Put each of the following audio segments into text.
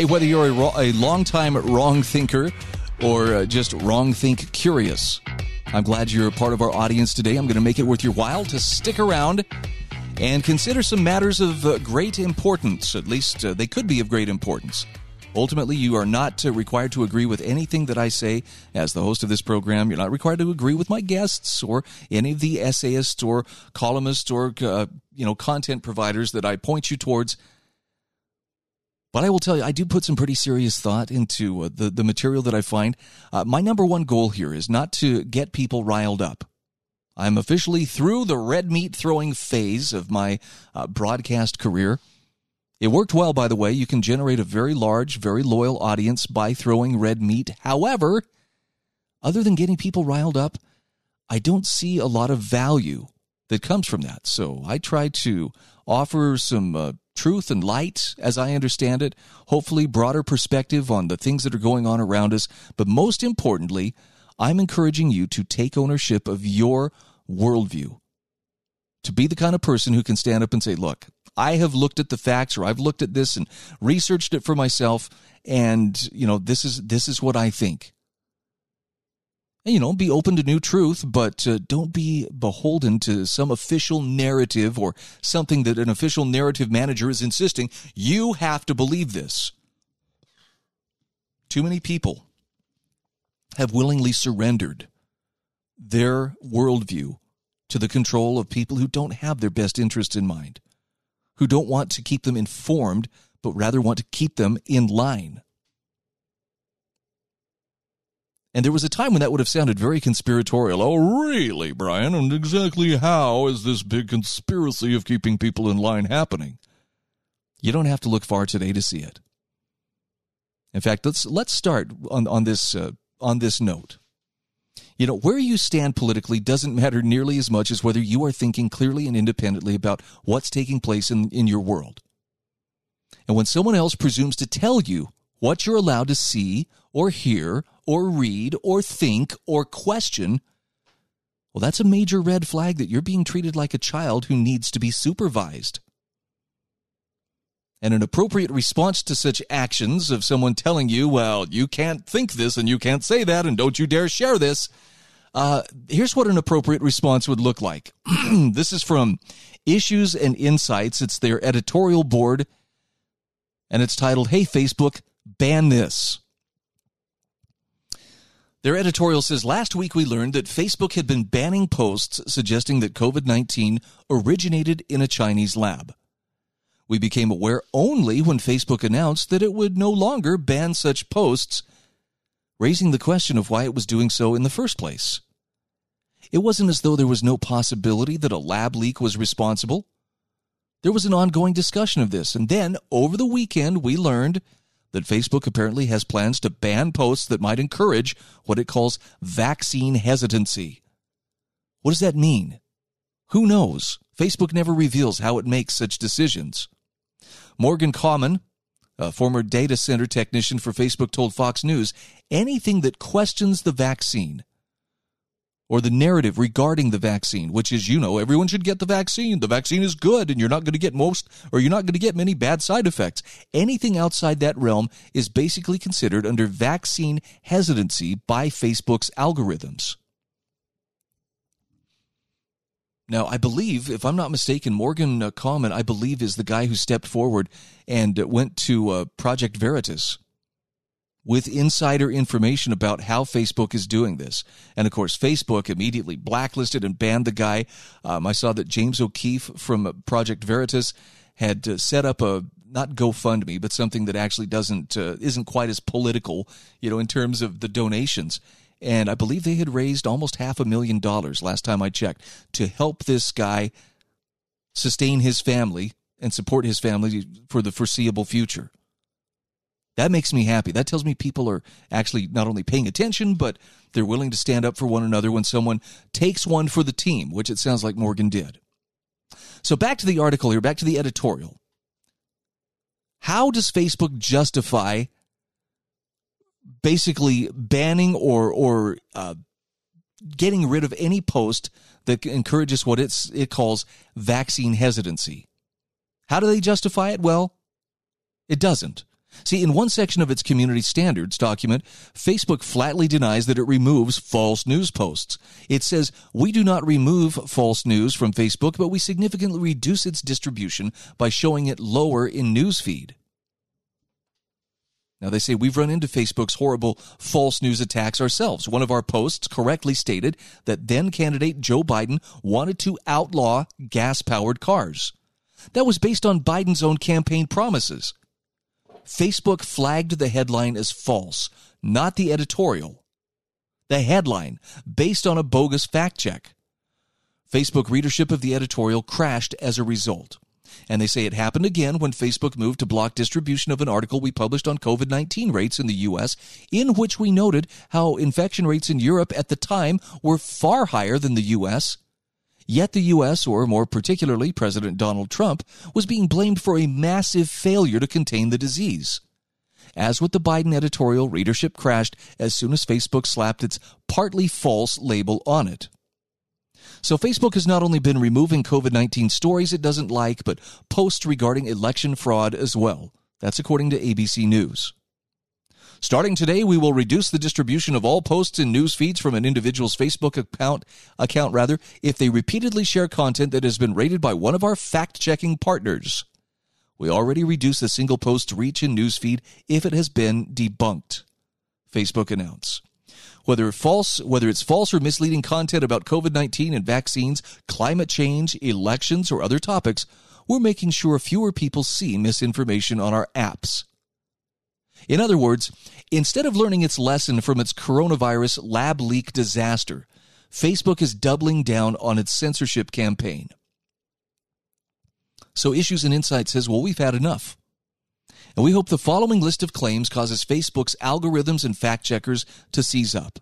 Hey, whether you're a, a long-time wrong thinker or uh, just wrong think curious, I'm glad you're a part of our audience today. I'm going to make it worth your while to stick around and consider some matters of uh, great importance. At least uh, they could be of great importance. Ultimately, you are not uh, required to agree with anything that I say as the host of this program. You're not required to agree with my guests or any of the essayists or columnists or uh, you know content providers that I point you towards. But I will tell you, I do put some pretty serious thought into uh, the the material that I find. Uh, my number one goal here is not to get people riled up. I'm officially through the red meat throwing phase of my uh, broadcast career. It worked well, by the way. You can generate a very large, very loyal audience by throwing red meat. However, other than getting people riled up, I don't see a lot of value that comes from that. So I try to offer some uh, truth and light as I understand it, hopefully, broader perspective on the things that are going on around us. But most importantly, I'm encouraging you to take ownership of your worldview. To be the kind of person who can stand up and say, look, I have looked at the facts or I've looked at this and researched it for myself and you know this is this is what I think. You know, be open to new truth, but uh, don't be beholden to some official narrative or something that an official narrative manager is insisting you have to believe this. Too many people have willingly surrendered their worldview to the control of people who don't have their best interest in mind who don't want to keep them informed, but rather want to keep them in line. And there was a time when that would have sounded very conspiratorial. Oh, really, Brian? And exactly how is this big conspiracy of keeping people in line happening? You don't have to look far today to see it. In fact, let's let's start on on this uh, on this note. You know, where you stand politically doesn't matter nearly as much as whether you are thinking clearly and independently about what's taking place in, in your world. And when someone else presumes to tell you what you're allowed to see or hear or read or think or question, well, that's a major red flag that you're being treated like a child who needs to be supervised. And an appropriate response to such actions of someone telling you, well, you can't think this and you can't say that and don't you dare share this, uh, here's what an appropriate response would look like. this is from Issues and Insights. It's their editorial board, and it's titled, Hey, Facebook, ban this. Their editorial says Last week we learned that Facebook had been banning posts suggesting that COVID 19 originated in a Chinese lab. We became aware only when Facebook announced that it would no longer ban such posts raising the question of why it was doing so in the first place. It wasn't as though there was no possibility that a lab leak was responsible. There was an ongoing discussion of this, and then over the weekend we learned that Facebook apparently has plans to ban posts that might encourage what it calls vaccine hesitancy. What does that mean? Who knows? Facebook never reveals how it makes such decisions. Morgan Kahmann, a former data center technician for Facebook told Fox News anything that questions the vaccine or the narrative regarding the vaccine, which is, you know, everyone should get the vaccine. The vaccine is good and you're not going to get most or you're not going to get many bad side effects. Anything outside that realm is basically considered under vaccine hesitancy by Facebook's algorithms. Now, I believe, if I'm not mistaken, Morgan uh, Kahmann, I believe, is the guy who stepped forward and went to uh, Project Veritas with insider information about how Facebook is doing this. And of course, Facebook immediately blacklisted and banned the guy. Um, I saw that James O'Keefe from Project Veritas had uh, set up a not GoFundMe, but something that actually doesn't uh, isn't quite as political, you know, in terms of the donations and I believe they had raised almost half a million dollars last time I checked to help this guy sustain his family and support his family for the foreseeable future. That makes me happy. That tells me people are actually not only paying attention, but they're willing to stand up for one another when someone takes one for the team, which it sounds like Morgan did. So back to the article here, back to the editorial. How does Facebook justify basically banning or or uh, getting rid of any post that encourages what it's it calls vaccine hesitancy? How do they justify it? Well, it doesn't. See, in one section of its community standards document, Facebook flatly denies that it removes false news posts. It says, We do not remove false news from Facebook, but we significantly reduce its distribution by showing it lower in newsfeed. Now, they say we've run into Facebook's horrible false news attacks ourselves. One of our posts correctly stated that then candidate Joe Biden wanted to outlaw gas powered cars. That was based on Biden's own campaign promises. Facebook flagged the headline as false, not the editorial. The headline, based on a bogus fact check. Facebook readership of the editorial crashed as a result. And they say it happened again when Facebook moved to block distribution of an article we published on COVID 19 rates in the U.S., in which we noted how infection rates in Europe at the time were far higher than the U.S. Yet the U.S., or more particularly President Donald Trump, was being blamed for a massive failure to contain the disease. As with the Biden editorial, readership crashed as soon as Facebook slapped its partly false label on it. So Facebook has not only been removing COVID 19 stories it doesn't like, but posts regarding election fraud as well. That's according to ABC News. Starting today, we will reduce the distribution of all posts and news feeds from an individual's Facebook account, account rather, if they repeatedly share content that has been rated by one of our fact-checking partners. We already reduce a single post's reach in newsfeed if it has been debunked. Facebook announced. Whether false, whether it's false or misleading content about COVID-19 and vaccines, climate change, elections, or other topics, we're making sure fewer people see misinformation on our apps. In other words, instead of learning its lesson from its coronavirus lab leak disaster, Facebook is doubling down on its censorship campaign. So Issues and Insight says, well, we've had enough. And we hope the following list of claims causes Facebook's algorithms and fact checkers to seize up.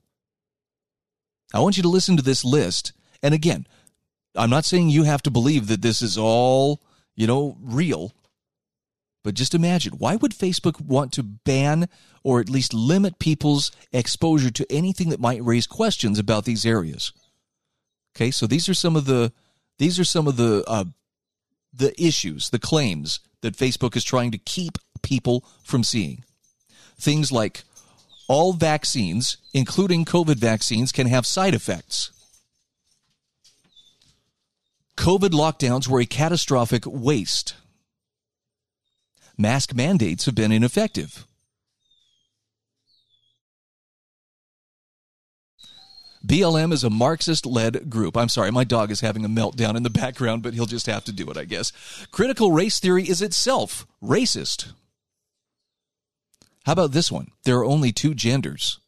I want you to listen to this list. And again, I'm not saying you have to believe that this is all, you know, real. But just imagine why would Facebook want to ban or at least limit people's exposure to anything that might raise questions about these areas? Okay, so these are some of the these are some of the uh, the issues, the claims that Facebook is trying to keep people from seeing. Things like all vaccines, including COVID vaccines, can have side effects. COVID lockdowns were a catastrophic waste mask mandates have been ineffective. BLM is a Marxist led group. I'm sorry, my dog is having a meltdown in the background, but he'll just have to do it, I guess. Critical race theory is itself racist. How about this one? There are only two genders.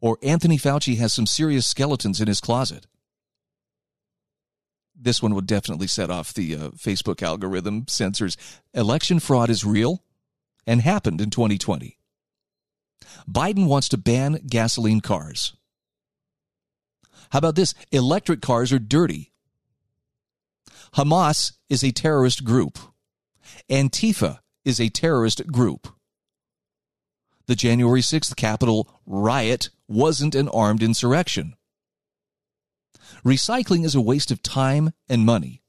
Or Anthony Fauci has some serious skeletons in his closet this one would definitely set off the uh, Facebook algorithm censors. Election fraud is real and happened in 2020. Biden wants to ban gasoline cars. How about this? Electric cars are dirty. Hamas is a terrorist group. Antifa is a terrorist group. The January 6th Capitol riot wasn't an armed insurrection. Recycling is a waste of time and money.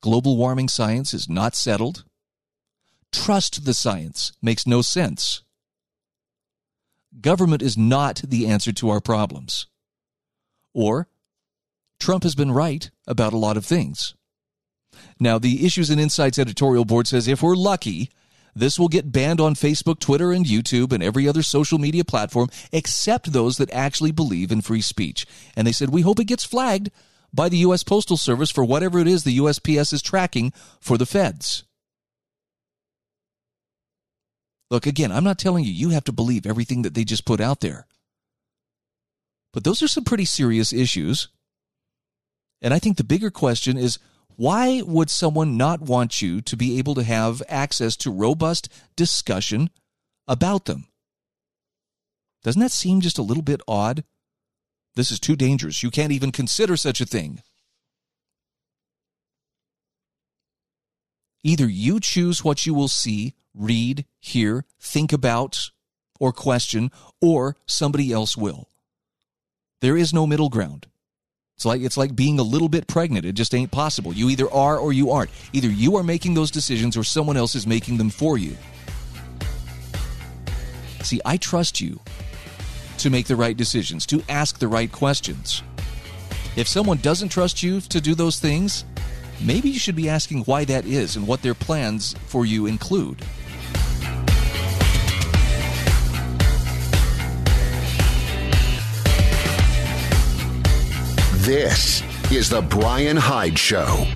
Global warming science is not settled. Trust the science makes no sense. Government is not the answer to our problems. Or, Trump has been right about a lot of things. Now, the Issues and Insights editorial board says if we're lucky, this will get banned on Facebook, Twitter, and YouTube and every other social media platform except those that actually believe in free speech. And they said, we hope it gets flagged by the U.S. Postal Service for whatever it is the USPS is tracking for the feds. Look, again, I'm not telling you you have to believe everything that they just put out there. But those are some pretty serious issues. And I think the bigger question is Why would someone not want you to be able to have access to robust discussion about them? Doesn't that seem just a little bit odd? This is too dangerous. You can't even consider such a thing. Either you choose what you will see, read, hear, think about, or question, or somebody else will. There is no middle ground. It's like it's like being a little bit pregnant. It just ain't possible. You either are or you aren't. Either you are making those decisions or someone else is making them for you. See, I trust you to make the right decisions, to ask the right questions. If someone doesn't trust you to do those things, maybe you should be asking why that is and what their plans for you include. This is The Brian Hyde Show.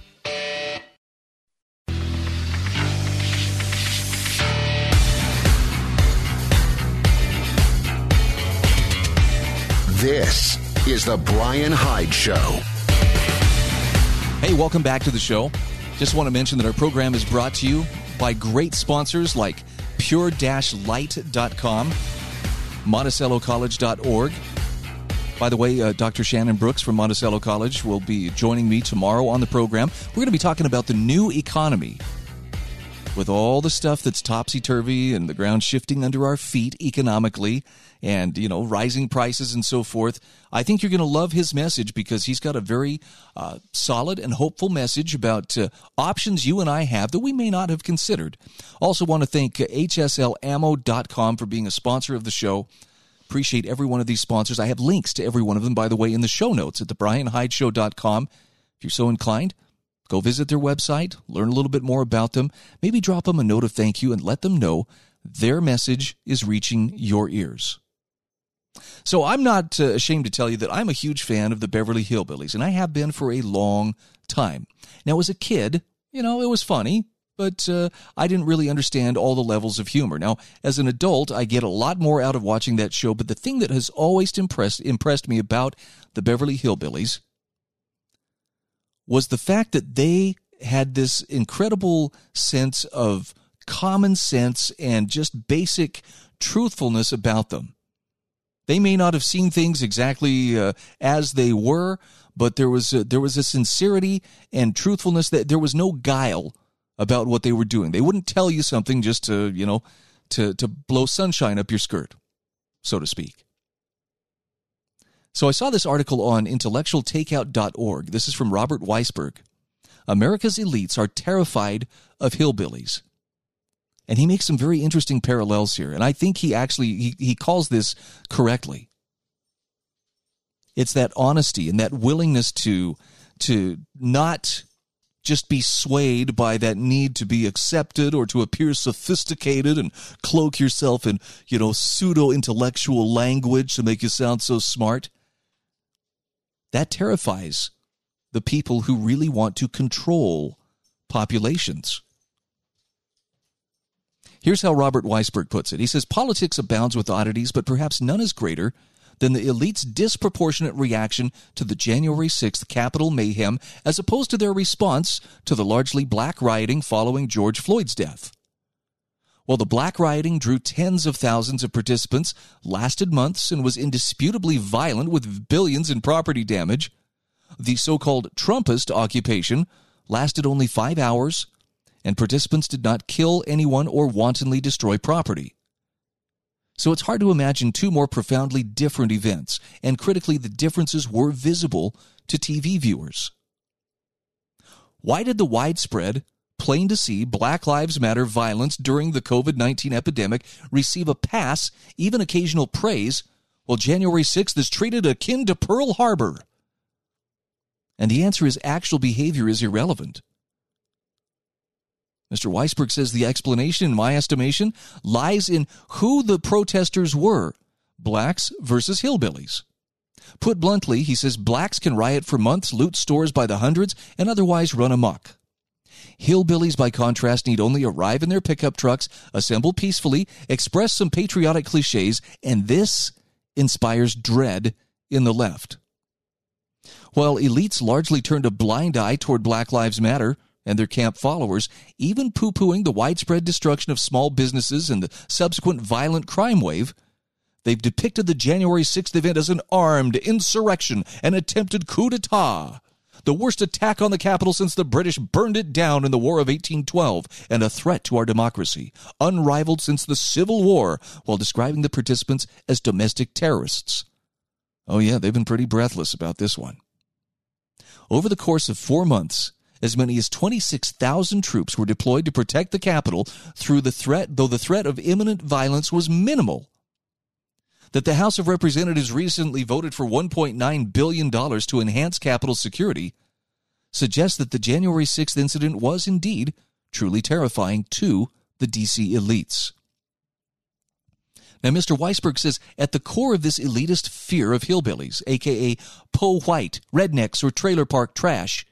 This is The Brian Hyde Show. Hey, welcome back to the show. Just want to mention that our program is brought to you by great sponsors like pure-light.com, monticellocollege.org, by the way, uh, Dr. Shannon Brooks from Monticello College will be joining me tomorrow on the program. We're going to be talking about the new economy. With all the stuff that's topsy turvy and the ground shifting under our feet economically and, you know, rising prices and so forth, I think you're going to love his message because he's got a very uh, solid and hopeful message about uh, options you and I have that we may not have considered. Also, want to thank HSLAmmo.com for being a sponsor of the show. Appreciate every one of these sponsors. I have links to every one of them, by the way, in the show notes at thebrianhydeshow.com. If you're so inclined, go visit their website, learn a little bit more about them, maybe drop them a note of thank you, and let them know their message is reaching your ears. So I'm not uh, ashamed to tell you that I'm a huge fan of the Beverly Hillbillies, and I have been for a long time. Now, as a kid, you know, it was funny but uh, I didn't really understand all the levels of humor. Now, as an adult, I get a lot more out of watching that show, but the thing that has always impressed impressed me about the Beverly Hillbillies was the fact that they had this incredible sense of common sense and just basic truthfulness about them. They may not have seen things exactly uh, as they were, but there was a, there was a sincerity and truthfulness that there was no guile about what they were doing. They wouldn't tell you something just to, you know, to, to blow sunshine up your skirt, so to speak. So I saw this article on intellectualtakeout.org. This is from Robert Weissberg. America's elites are terrified of hillbillies. And he makes some very interesting parallels here. And I think he actually he, he calls this correctly. It's that honesty and that willingness to to not just be swayed by that need to be accepted or to appear sophisticated and cloak yourself in, you know, pseudo intellectual language to make you sound so smart. That terrifies the people who really want to control populations. Here's how Robert Weissberg puts it. He says politics abounds with oddities, but perhaps none is greater than the elite's disproportionate reaction to the January 6th Capitol mayhem as opposed to their response to the largely black rioting following George Floyd's death. While the black rioting drew tens of thousands of participants, lasted months, and was indisputably violent with billions in property damage, the so called Trumpist occupation lasted only five hours, and participants did not kill anyone or wantonly destroy property. So it's hard to imagine two more profoundly different events, and critically, the differences were visible to TV viewers. Why did the widespread, plain to see Black Lives Matter violence during the COVID 19 epidemic receive a pass, even occasional praise, while January 6th is treated akin to Pearl Harbor? And the answer is actual behavior is irrelevant. Mr. Weissberg says the explanation, in my estimation, lies in who the protesters were blacks versus hillbillies. Put bluntly, he says blacks can riot for months, loot stores by the hundreds, and otherwise run amok. Hillbillies, by contrast, need only arrive in their pickup trucks, assemble peacefully, express some patriotic cliches, and this inspires dread in the left. While elites largely turned a blind eye toward Black Lives Matter and their camp followers, even poo pooing the widespread destruction of small businesses and the subsequent violent crime wave, they've depicted the January 6th event as an armed insurrection, an attempted coup d'etat the worst attack on the capital since the British burned it down in the War of 1812, and a threat to our democracy, unrivaled since the Civil War, while describing the participants as domestic terrorists. Oh, yeah, they've been pretty breathless about this one. Over the course of four months, as many as 26,000 troops were deployed to protect the capital through the threat, though the threat of imminent violence was minimal. That the House of Representatives recently voted for $1.9 billion to enhance Capitol security suggests that the January 6th incident was indeed truly terrifying to the DC elites. Now, Mr. Weissberg says at the core of this elitist fear of hillbillies, aka po white, rednecks, or trailer park trash,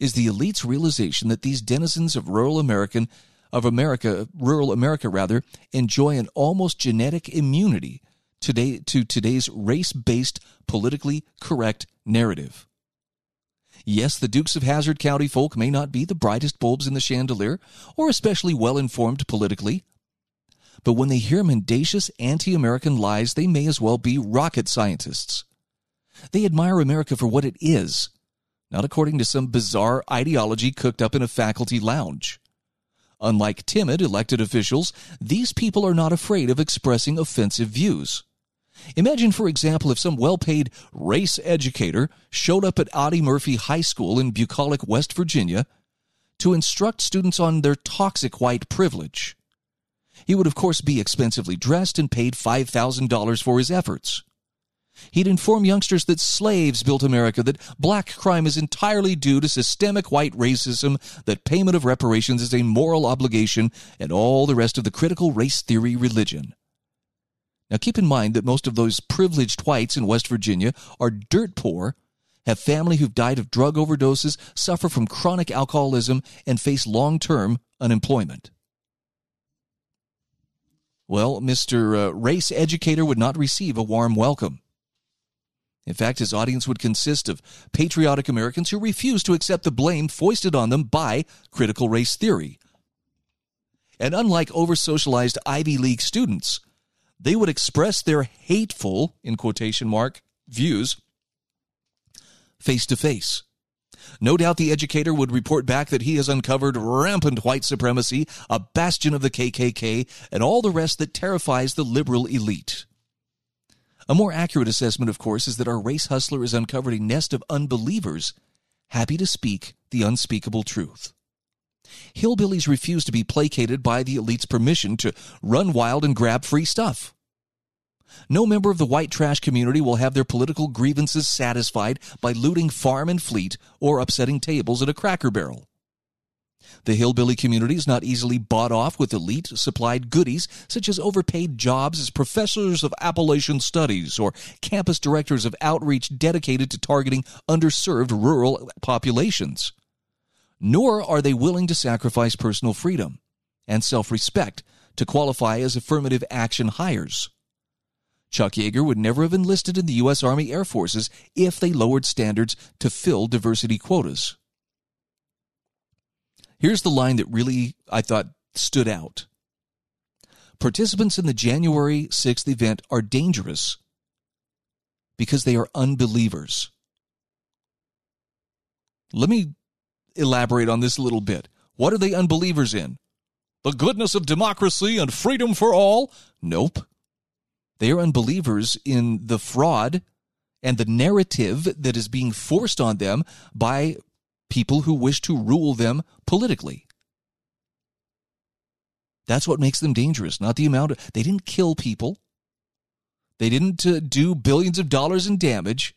is the elite's realization that these denizens of rural American of America, rural America rather, enjoy an almost genetic immunity today to today's race-based politically correct narrative. Yes, the Dukes of Hazzard County folk may not be the brightest bulbs in the chandelier or especially well informed politically, but when they hear mendacious anti American lies, they may as well be rocket scientists. They admire America for what it is, not according to some bizarre ideology cooked up in a faculty lounge. Unlike timid elected officials, these people are not afraid of expressing offensive views. Imagine, for example, if some well paid race educator showed up at Audie Murphy High School in bucolic West Virginia to instruct students on their toxic white privilege. He would, of course, be expensively dressed and paid $5,000 for his efforts. He'd inform youngsters that slaves built America, that black crime is entirely due to systemic white racism, that payment of reparations is a moral obligation, and all the rest of the critical race theory religion. Now, keep in mind that most of those privileged whites in West Virginia are dirt poor, have family who've died of drug overdoses, suffer from chronic alcoholism, and face long term unemployment. Well, Mr. Uh, race Educator would not receive a warm welcome. In fact, his audience would consist of patriotic Americans who refuse to accept the blame foisted on them by critical race theory. And unlike over socialized Ivy League students, they would express their hateful, in quotation mark, views face to face. No doubt the educator would report back that he has uncovered rampant white supremacy, a bastion of the KKK, and all the rest that terrifies the liberal elite. A more accurate assessment, of course, is that our race hustler has uncovered a nest of unbelievers happy to speak the unspeakable truth. Hillbillies refuse to be placated by the elite's permission to run wild and grab free stuff. No member of the white trash community will have their political grievances satisfied by looting farm and fleet or upsetting tables at a cracker barrel. The hillbilly community is not easily bought off with elite supplied goodies such as overpaid jobs as professors of Appalachian studies or campus directors of outreach dedicated to targeting underserved rural populations nor are they willing to sacrifice personal freedom and self respect to qualify as affirmative action hires. Chuck Yeager would never have enlisted in the U.S. Army Air Forces if they lowered standards to fill diversity quotas. Here's the line that really, I thought, stood out. Participants in the January 6th event are dangerous because they are unbelievers. Let me elaborate on this a little bit. What are they unbelievers in? The goodness of democracy and freedom for all? Nope. They are unbelievers in the fraud and the narrative that is being forced on them by people who wish to rule them politically. That's what makes them dangerous, not the amount of. They didn't kill people. They didn't uh, do billions of dollars in damage.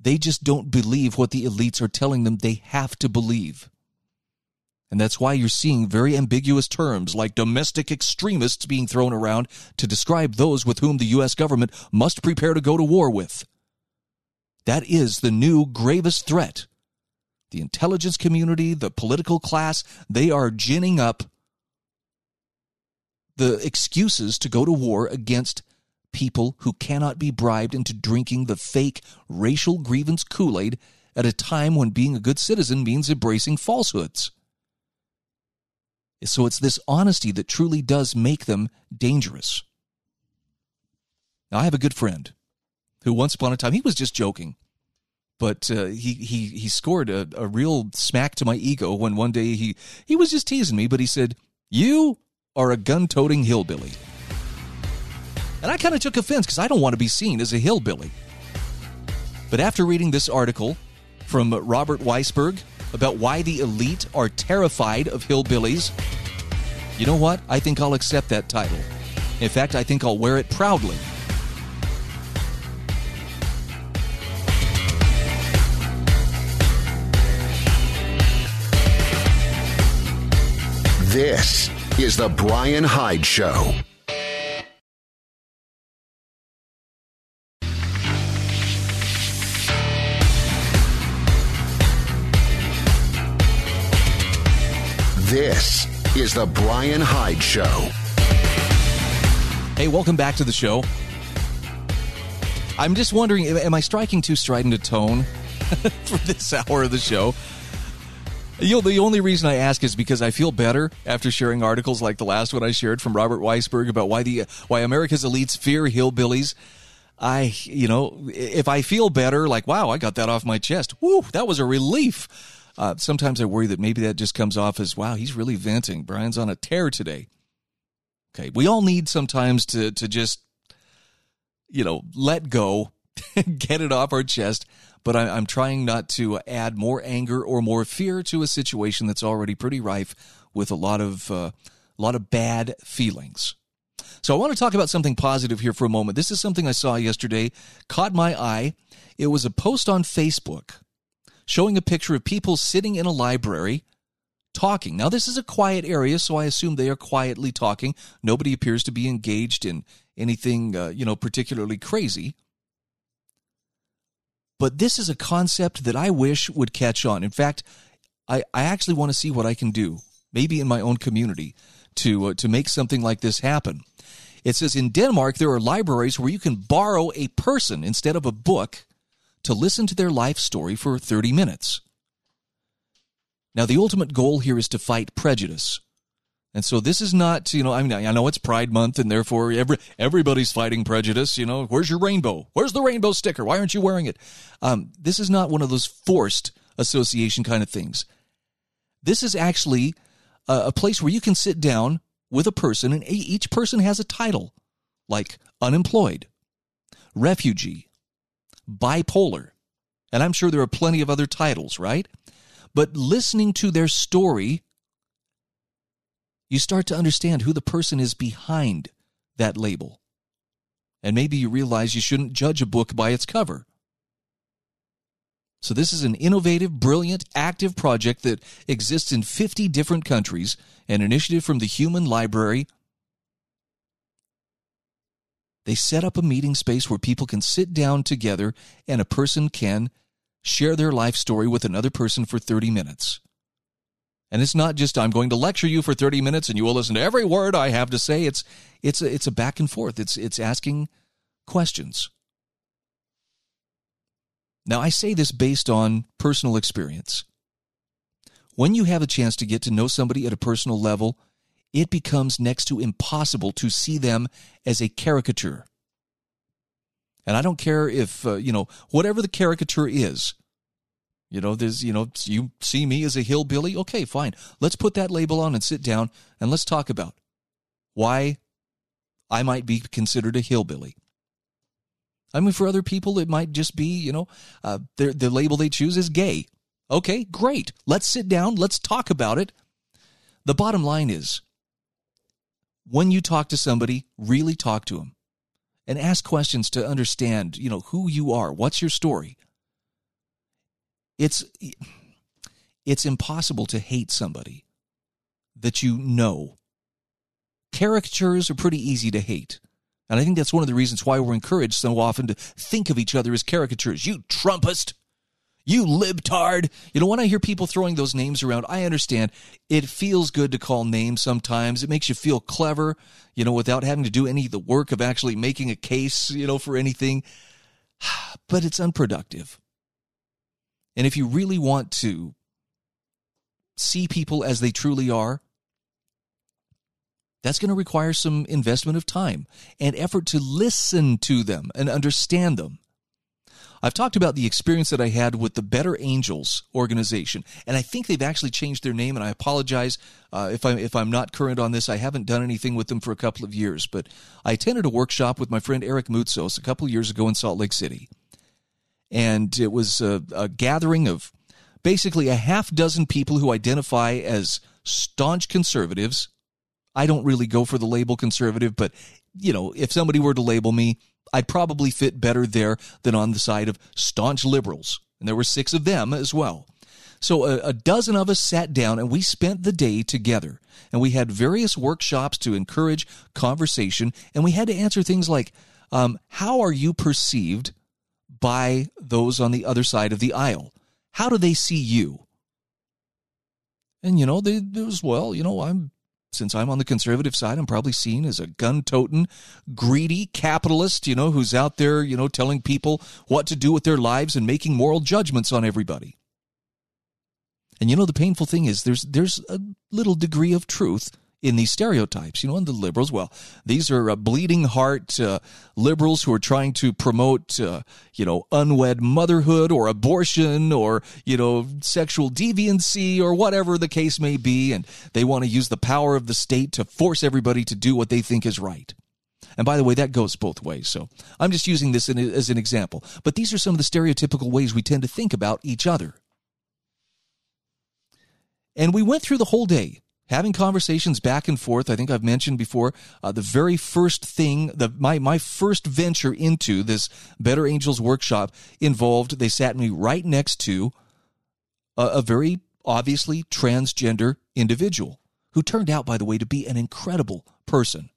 They just don't believe what the elites are telling them they have to believe. And that's why you're seeing very ambiguous terms like domestic extremists being thrown around to describe those with whom the U.S. government must prepare to go to war with. That is the new gravest threat. The intelligence community, the political class, they are ginning up the excuses to go to war against people who cannot be bribed into drinking the fake racial grievance Kool Aid at a time when being a good citizen means embracing falsehoods. So it's this honesty that truly does make them dangerous. Now, I have a good friend who once upon a time, he was just joking, but uh, he, he, he scored a, a real smack to my ego when one day he, he was just teasing me, but he said, You are a gun toting hillbilly. And I kind of took offense because I don't want to be seen as a hillbilly. But after reading this article from Robert Weissberg about why the elite are terrified of hillbillies, you know what? I think I'll accept that title. In fact, I think I'll wear it proudly. This is The Brian Hyde Show. This is The Brian Hyde Show. Hey, welcome back to the show. I'm just wondering, am I striking too strident a tone for this hour of the show? You know, the only reason I ask is because I feel better after sharing articles like the last one I shared from Robert Weissberg about why the why America's elites fear hillbillies. I, you know, if I feel better, like wow, I got that off my chest. Woo, that was a relief. Uh, sometimes I worry that maybe that just comes off as, wow, he's really venting. Brian's on a tear today. Okay. We all need sometimes to, to just, you know, let go, get it off our chest. But I, I'm trying not to add more anger or more fear to a situation that's already pretty rife with a lot of, uh, a lot of bad feelings. So I want to talk about something positive here for a moment. This is something I saw yesterday, caught my eye. It was a post on Facebook showing a picture of people sitting in a library talking. Now, this is a quiet area, so I assume they are quietly talking. Nobody appears to be engaged in anything, uh, you know, particularly crazy. But this is a concept that I wish would catch on. In fact, I, I actually want to see what I can do, maybe in my own community, to uh, to make something like this happen. It says in Denmark there are libraries where you can borrow a person instead of a book to listen to their life story for 30 minutes. Now, the ultimate goal here is to fight prejudice. And so this is not, you know, I mean, I know it's Pride Month and therefore every, everybody's fighting prejudice. You know, where's your rainbow? Where's the rainbow sticker? Why aren't you wearing it? Um, this is not one of those forced association kind of things. This is actually a, a place where you can sit down with a person and each person has a title like unemployed, refugee, bipolar. And I'm sure there are plenty of other titles, right? But listening to their story, you start to understand who the person is behind that label. And maybe you realize you shouldn't judge a book by its cover. So, this is an innovative, brilliant, active project that exists in 50 different countries, an initiative from the Human Library they set up a meeting space where people can sit down together and a person can share their life story with another person for 30 minutes. And it's not just I'm going to lecture you for 30 minutes and you will listen to every word I have to say. It's it's a, it's a back and forth. It's it's asking questions. Now I say this based on personal experience. When you have a chance to get to know somebody at a personal level, it becomes next to impossible to see them as a caricature. And I don't care if, uh, you know, whatever the caricature is, you know, there's, you know, you see me as a hillbilly. Okay, fine. Let's put that label on and sit down and let's talk about why I might be considered a hillbilly. I mean, for other people, it might just be, you know, uh, the label they choose is gay. Okay, great. Let's sit down. Let's talk about it. The bottom line is when you talk to somebody, really talk to them and ask questions to understand, you know, who you are, what's your story. It's it's impossible to hate somebody that you know. Caricatures are pretty easy to hate. And I think that's one of the reasons why we're encouraged so often to think of each other as caricatures. You Trumpist, you libtard. You know, when I hear people throwing those names around, I understand it feels good to call names sometimes. It makes you feel clever, you know, without having to do any of the work of actually making a case, you know, for anything. But it's unproductive. And if you really want to see people as they truly are, that's going to require some investment of time and effort to listen to them and understand them. I've talked about the experience that I had with the Better Angels organization, and I think they've actually changed their name. And I apologize uh, if I'm if I'm not current on this. I haven't done anything with them for a couple of years, but I attended a workshop with my friend Eric Moutsos a couple of years ago in Salt Lake City, and it was a, a gathering of basically a half dozen people who identify as staunch conservatives. I don't really go for the label conservative, but you know, if somebody were to label me, I'd probably fit better there than on the side of staunch liberals. And there were six of them as well. So a, a, dozen of us sat down and we spent the day together. And we had various workshops to encourage conversation. And we had to answer things like, um, how are you perceived by those on the other side of the aisle? How do they see you? And, you know, they, it was, well, you know, I'm since I'm on the conservative side, I'm probably seen as a gun toting, greedy capitalist, you know, who's out there, you know, telling people what to do with their lives and making moral judgments on everybody. And you know, the painful thing is there's there's a little degree of truth in these stereotypes. You know, and the liberals, well, these are uh, bleeding heart uh, liberals who are trying to promote, uh, you know, unwed motherhood or abortion or, you know, sexual deviancy or whatever the case may be. And they want to use the power of the state to force everybody to do what they think is right. And by the way, that goes both ways. So I'm just using this as an example. But these are some of the stereotypical ways we tend to think about each other. And we went through the whole day having conversations back and forth. I think I've mentioned before uh, the very first thing, the my my first venture into this Better Angels workshop involved. They sat me right next to a, a very obviously transgender individual who turned out, by the way, to be an incredible person.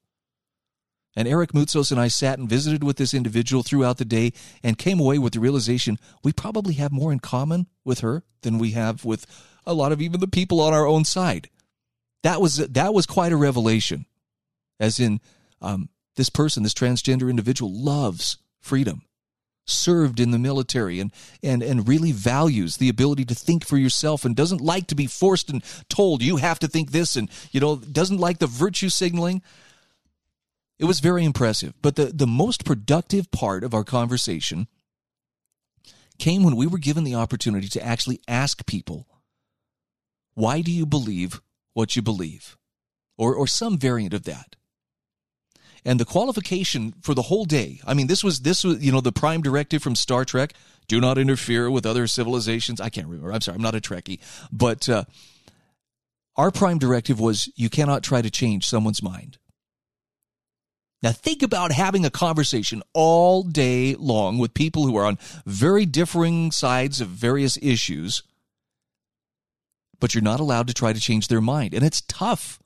And Eric Moutsos and I sat and visited with this individual throughout the day and came away with the realization we probably have more in common with her than we have with a lot of even the people on our own side. That was that was quite a revelation, as in um, this person, this transgender individual, loves freedom, served in the military, and and and really values the ability to think for yourself, and doesn't like to be forced and told you have to think this, and you know doesn't like the virtue signaling. It was very impressive. But the, the most productive part of our conversation came when we were given the opportunity to actually ask people, why do you believe what you believe, or, or some variant of that. And the qualification for the whole day, I mean, this was, this was, you know, the prime directive from Star Trek do not interfere with other civilizations. I can't remember. I'm sorry, I'm not a Trekkie. But uh, our prime directive was you cannot try to change someone's mind. Now, think about having a conversation all day long with people who are on very differing sides of various issues but you're not allowed to try to change their mind. And it's tough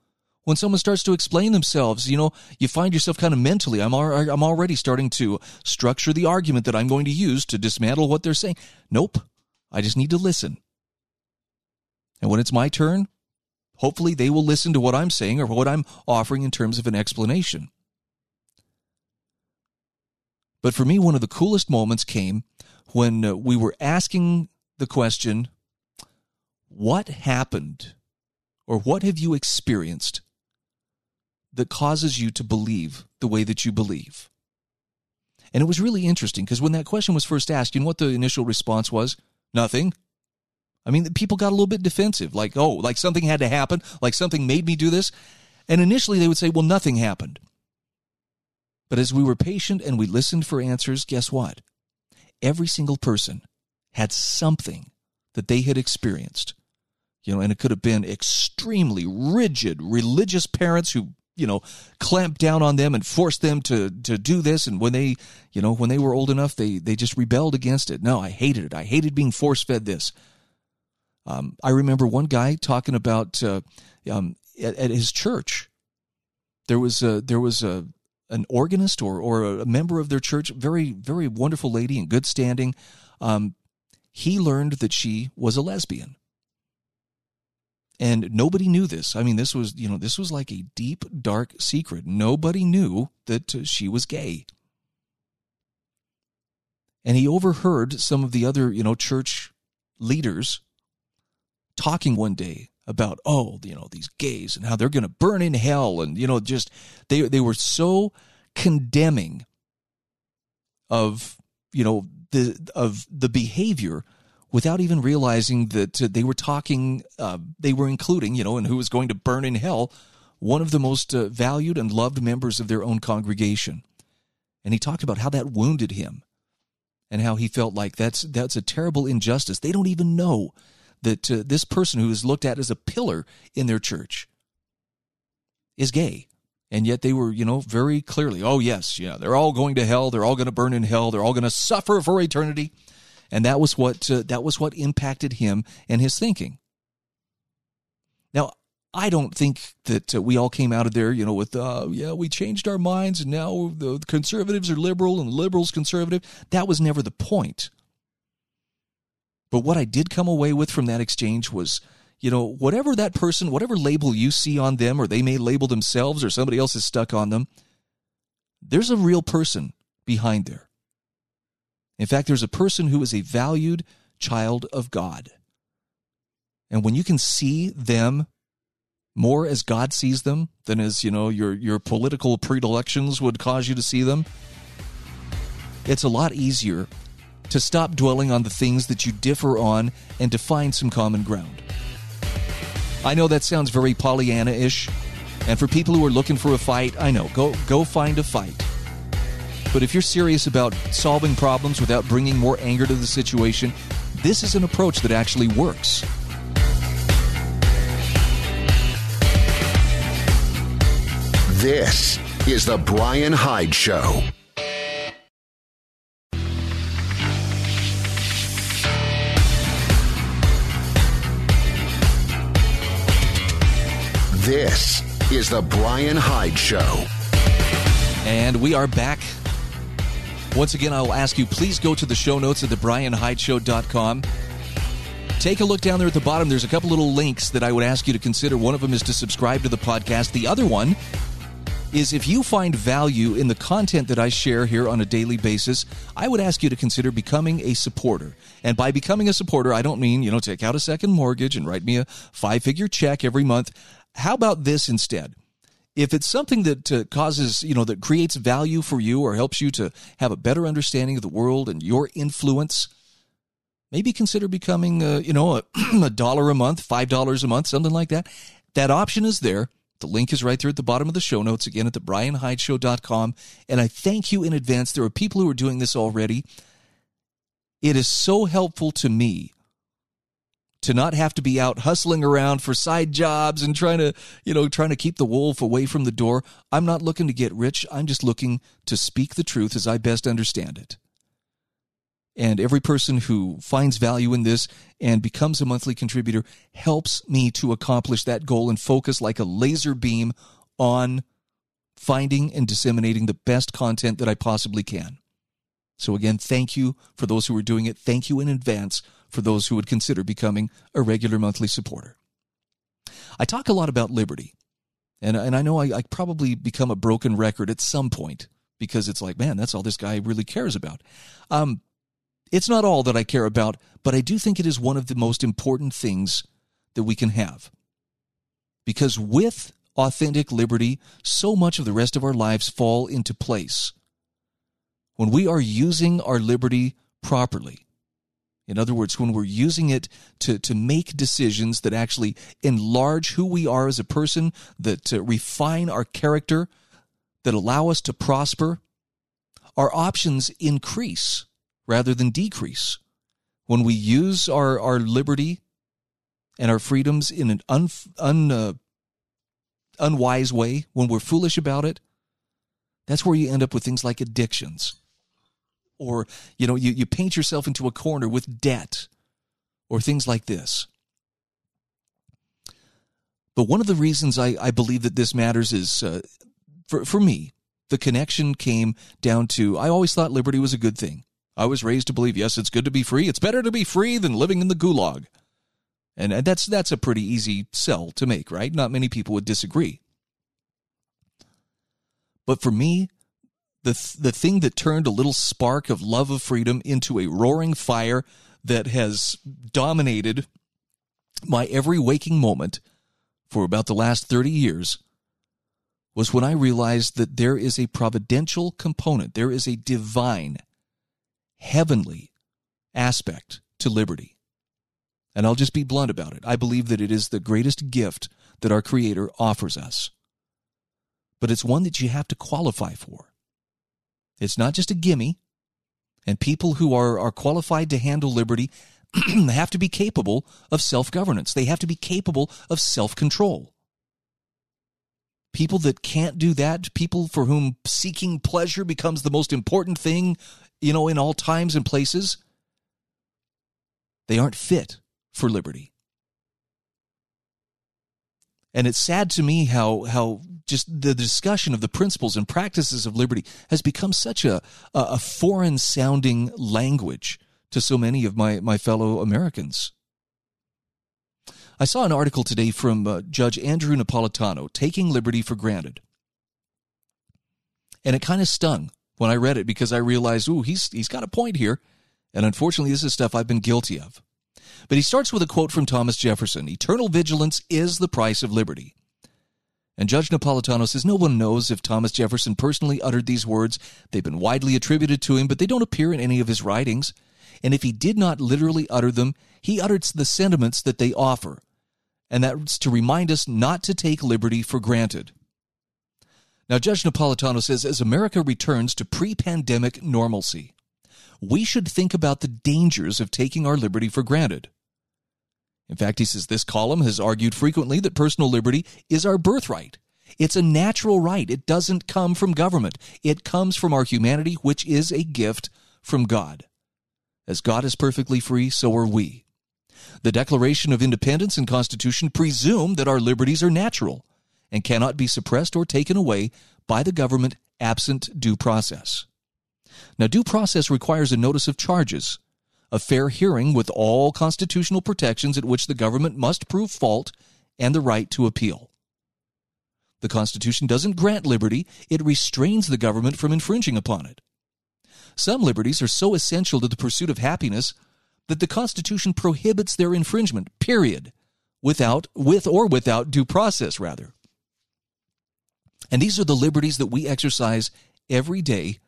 when someone starts to explain themselves, you know, you find yourself kind of mentally, I'm, I'm already starting to structure the argument that I'm going to use to dismantle what they're saying. Nope. I just need to listen. And when it's my turn, hopefully they will listen to what I'm saying or what I'm offering in terms of an explanation. But for me, one of the coolest moments came when uh, we were asking the question what happened or what have you experienced that causes you to believe the way that you believe? And it was really interesting because when that question was first asked, you know what the initial response was? Nothing. I mean, people got a little bit defensive, like, oh, like something had to happen, like something made me do this. And initially they would say, well, nothing happened. But as we were patient and we listened for answers, guess what? Every single person had something that they had experienced. You know, and it could have been extremely rigid religious parents who you know clamped down on them and forced them to to do this. And when they you know when they were old enough they they just rebelled against it. No i hated it. I hated being force fed this. Um, i remember one guy talking about uh, um, at, at, his church. There was a, there was a an organist or or a member of their church very very wonderful lady in good standing. Um, he learned that she was a lesbian. And nobody knew this. I mean, this was, you know, this was like a deep, dark secret. Nobody knew that uh, she was gay. And he overheard some of the other, you know, church leaders talking one day about, oh, you know, these gays and how they're going to burn in hell. And, you know, just they, they were so condemning of, you know, the, of the behavior without even realizing that uh, they were talking, uh, they were including, you know, and who was going to burn in hell, one of the most uh, valued and loved members of their own congregation. And he talked about how that wounded him and how he felt like that's that's a terrible injustice. They don't even know that uh, this person who is looked at as a pillar in their church is gay. And yet they were, you know, very clearly, oh yes, yeah, they're all going to hell, they're all going to burn in hell, they're all going to suffer for eternity and that was what uh, that was what impacted him and his thinking. Now, I don't think that uh, we all came out of there, you know, with uh, yeah, we changed our minds and now the conservatives are liberal and liberals conservative. That was never the point. But what I did come away with from that exchange was, you know, whatever that person, whatever label you see on them, or they may label themselves, or somebody else is stuck on them, there's a real person behind there. In fact, there's a person who is a valued child of God. And when you can see them more as God sees them than as, you know, your your political predilections would cause you to see them, it's a lot easier to stop dwelling on the things that you differ on and to find some common ground. I know that sounds very Pollyanna-ish, and for people who are looking for a fight, I know, go go find a fight. But if you're serious about solving problems without bringing more anger to the situation, this is an approach that actually works. This is The Brian Hyde Show. This is The Brian Hyde Show. And we are back once again, I will ask you please go to the show notes at thebrianhydeshow.com. Take a look down there at the bottom. There's a couple little links that I would ask you to consider. One of them is to subscribe to the podcast. The other one is if you find value in the content that I share here on a daily basis, I would ask you to consider becoming a supporter. And by becoming a supporter, I don't mean, you know, take out a second mortgage and write me a five figure check every month. How about this instead? If it's something that uh, causes, you know, that creates value for you or helps you to have a better understanding of the world and your influence, maybe consider becoming, uh, you know, a, dollar a month, five dollars a month, something like that. That option is there. The link is right there at the bottom of the show notes, again at the brianhydeshow.com. And I thank you in advance. There are people who are doing this already. It is so helpful to me to not have to be out hustling around for side jobs and trying to, you know, trying to keep the wolf away from the door. I'm not looking to get rich. I'm just looking to speak the truth as I best understand it. And every person who finds value in this and becomes a monthly contributor helps me to accomplish that goal and focus like a laser beam on finding and disseminating the best content that I possibly can. So, again, thank you for those who are doing it. Thank you in advance for those who would consider becoming a regular monthly supporter. I talk a lot about liberty, and, and I know I, I probably become a broken record at some point because it's like, man, that's all this guy really cares about. Um, it's not all that I care about, but I do think it is one of the most important things that we can have. Because with authentic liberty, so much of the rest of our lives fall into place. When we are using our liberty properly, in other words, when we're using it to, to make decisions that actually enlarge who we are as a person, that refine our character, that allow us to prosper, our options increase rather than decrease. When we use our, our liberty and our freedoms in an un, un, uh, unwise way, when we're foolish about it, that's where you end up with things like addictions or you know you, you paint yourself into a corner with debt or things like this but one of the reasons i, I believe that this matters is uh, for, for me the connection came down to i always thought liberty was a good thing I was raised to believe, yes, it's good to be free. It's better to be free than living in the gulag. And that's that's a pretty easy sell to make, right? Not many people would disagree. But for me, the th- the thing that turned a little spark of love of freedom into a roaring fire that has dominated my every waking moment for about the last 30 years was when I realized that there is a providential component, there is a divine, heavenly aspect to liberty. And I'll just be blunt about it. I believe that it is the greatest gift that our Creator offers us. But it's one that you have to qualify for. It's not just a gimme. And people who are, are qualified to handle liberty have to be capable of self governance. They have to be capable of self control. People that can't do that, people for whom seeking pleasure becomes the most important thing, you know, in all times and places, they aren't fit for liberty. And it's sad to me how how just the discussion of the principles and practices of liberty has become such a a foreign sounding language to so many of my, my fellow Americans. I saw an article today from uh, Judge Andrew Napolitano, Taking Liberty for Granted. And it kind of stung when I read it because I realized, ooh, he's, he's got a point here. And unfortunately, this is stuff I've been guilty of. But he starts with a quote from Thomas Jefferson Eternal vigilance is the price of liberty. And Judge Napolitano says no one knows if Thomas Jefferson personally uttered these words. They've been widely attributed to him, but they don't appear in any of his writings and if he did not literally utter them, he uttered the sentiments that they offer, and that's to remind us not to take liberty for granted. Now, Judge Napolitano says as America returns to pre pandemic normalcy, we should think about the dangers of taking our liberty for granted. In fact, he says this column has argued frequently that personal liberty is our birthright. It's a natural right. It doesn't come from government. It comes from our humanity, which is a gift from God. As God is perfectly free, so are we. The Declaration of Independence and Constitution presume that our liberties are natural and cannot be suppressed or taken away by the government absent due process. Now, due process requires a notice of charges, a fair hearing with all constitutional protections at which the government must prove fault, and the right to appeal. The Constitution doesn't grant liberty, it restrains the government from infringing upon it. Some liberties are so essential to the pursuit of happiness that the Constitution prohibits their infringement, period, without, with or without due process, rather. And these are the liberties that we exercise every day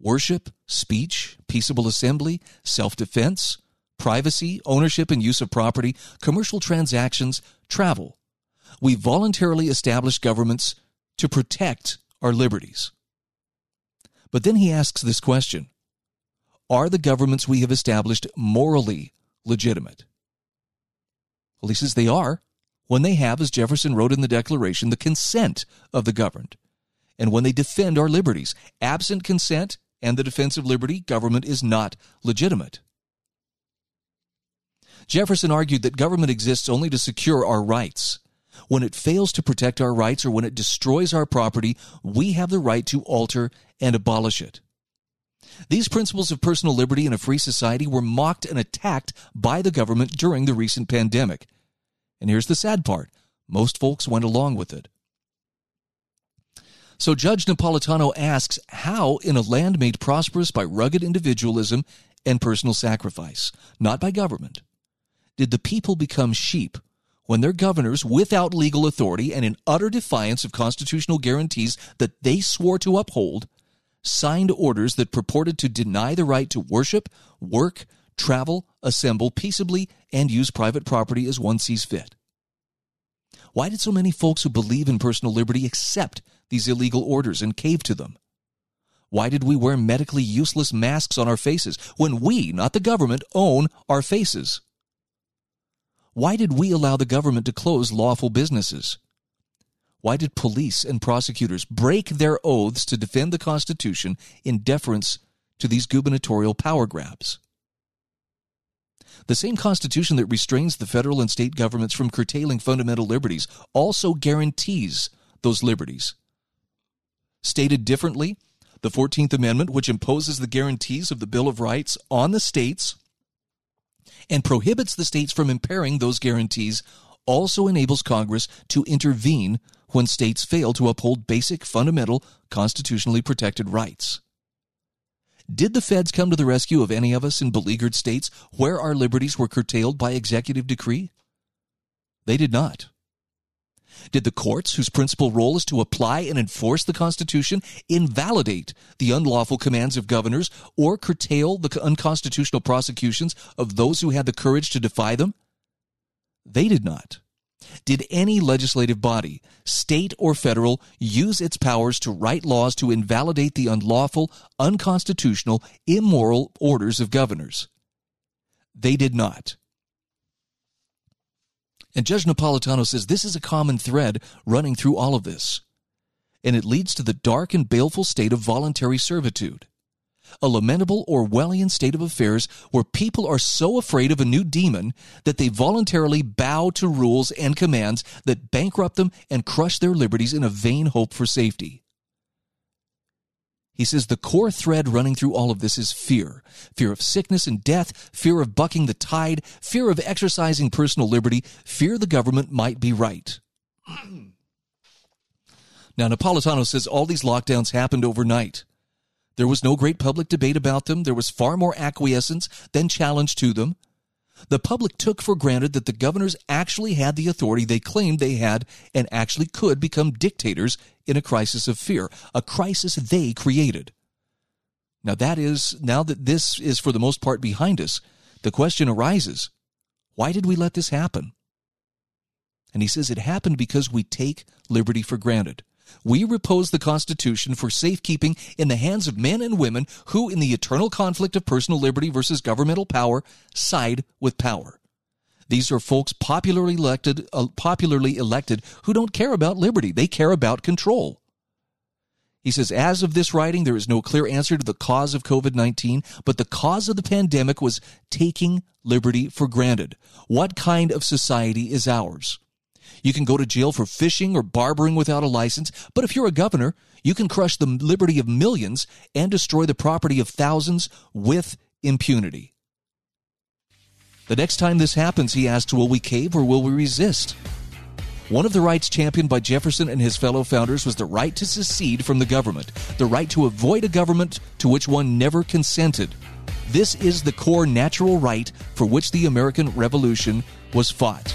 worship, speech, peaceable assembly, self defense, privacy, ownership and use of property, commercial transactions, travel. We voluntarily establish governments to protect our liberties. But then he asks this question Are the governments we have established morally legitimate? Well, he says they are when they have, as Jefferson wrote in the Declaration, the consent of the governed, and when they defend our liberties. Absent consent and the defense of liberty, government is not legitimate. Jefferson argued that government exists only to secure our rights. When it fails to protect our rights or when it destroys our property, we have the right to alter and abolish it. These principles of personal liberty in a free society were mocked and attacked by the government during the recent pandemic. And here's the sad part most folks went along with it. So Judge Napolitano asks how, in a land made prosperous by rugged individualism and personal sacrifice, not by government, did the people become sheep when their governors, without legal authority and in utter defiance of constitutional guarantees that they swore to uphold, signed orders that purported to deny the right to worship, work, travel, assemble peaceably, and use private property as one sees fit. Why did so many folks who believe in personal liberty accept these illegal orders and cave to them? Why did we wear medically useless masks on our faces when we, not the government, own our faces? Why did we allow the government to close lawful businesses? Why did police and prosecutors break their oaths to defend the Constitution in deference to these gubernatorial power grabs? The same Constitution that restrains the federal and state governments from curtailing fundamental liberties also guarantees those liberties. Stated differently, The 14th Amendment, which imposes the guarantees of the Bill of Rights on the states and prohibits the states from impairing those guarantees, also enables Congress to intervene when states fail to uphold basic, fundamental, constitutionally protected rights. Did the feds come to the rescue of any of us in beleaguered states where our liberties were curtailed by executive decree? They did not. Did the courts, whose principal role is to apply and enforce the Constitution, invalidate the unlawful commands of governors or curtail the unconstitutional prosecutions of those who had the courage to defy them? They did not. Did any legislative body, state or federal, use its powers to write laws to invalidate the unlawful, unconstitutional, immoral orders of governors? They did not. And Judge Napolitano says this is a common thread running through all of this. And it leads to the dark and baleful state of voluntary servitude. A lamentable Orwellian state of affairs where people are so afraid of a new demon that they voluntarily bow to rules and commands that bankrupt them and crush their liberties in a vain hope for safety. He says the core thread running through all of this is fear fear of sickness and death, fear of bucking the tide, fear of exercising personal liberty, fear the government might be right. now, Napolitano says all these lockdowns happened overnight. There was no great public debate about them. There was far more acquiescence than challenge to them. The public took for granted that the governors actually had the authority they claimed they had and actually could become dictators in a crisis of fear, a crisis they created. Now that is now that this is for the most part behind us, the question arises, why did we let this happen? And he says it happened because we take liberty for granted. We repose the Constitution for safekeeping in the hands of men and women who, in the eternal conflict of personal liberty versus governmental power, side with power. These are folks popularly elected, uh, popularly elected who don't care about liberty. They care about control. He says, as of this writing, there is no clear answer to the cause of COVID 19, but the cause of the pandemic was taking liberty for granted. What kind of society is ours? You can go to jail for fishing or barbering without a license, but if you're a governor, you can crush the liberty of millions and destroy the property of thousands with impunity. The next time this happens, he asks, will we cave or will we resist? One of the rights championed by Jefferson and his fellow founders was the right to secede from the government, the right to avoid a government to which one never consented. This is the core natural right for which the American Revolution was fought.